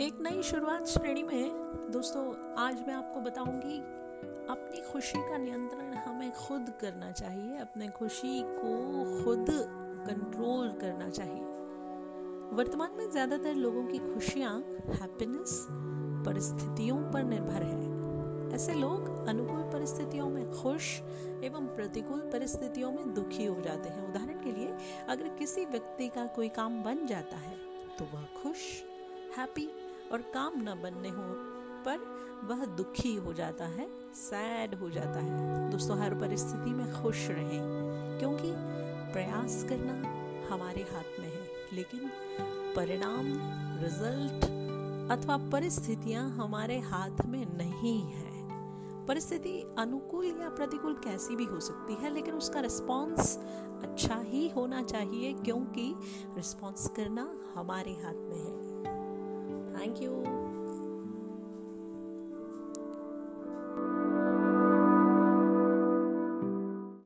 एक नई शुरुआत श्रेणी में दोस्तों, आज मैं आपको बताऊँगी, अपनी खुशी का नियंत्रण हमें खुद करना चाहिए, अपने खुशी को खुद कंट्रोल करना चाहिए। वर्तमान में ज़्यादातर लोगों की खुशियाँ हैप्पीनेस परिस्थितियों पर निर्भर है। ऐसे लोग अनुकूल परिस्थितियों में खुश एवं प्रतिकूल परिस्थितियों में दुखी हो जाते हैं। उदाहरण के लिए, अगर किसी व्यक्ति का कोई काम बन जाता है तो वह खुश हैप्पी और काम न बनने हो पर वह दुखी हो जाता है सैड हो जाता है। दोस्तों, हर परिस्थिति में खुश रहें, क्योंकि प्रयास करना हमारे हाथ में है, लेकिन परिणाम रिज़ल्ट अथवा परिस्थितियाँ हमारे हाथ में नहीं है। परिस्थिति अनुकूल या प्रतिकूल कैसी भी हो सकती है, लेकिन उसका रिस्पॉन्स अच्छा ही होना चाहिए, क्योंकि रिस्पॉन्स करना हमारे हाथ में है। Thank you.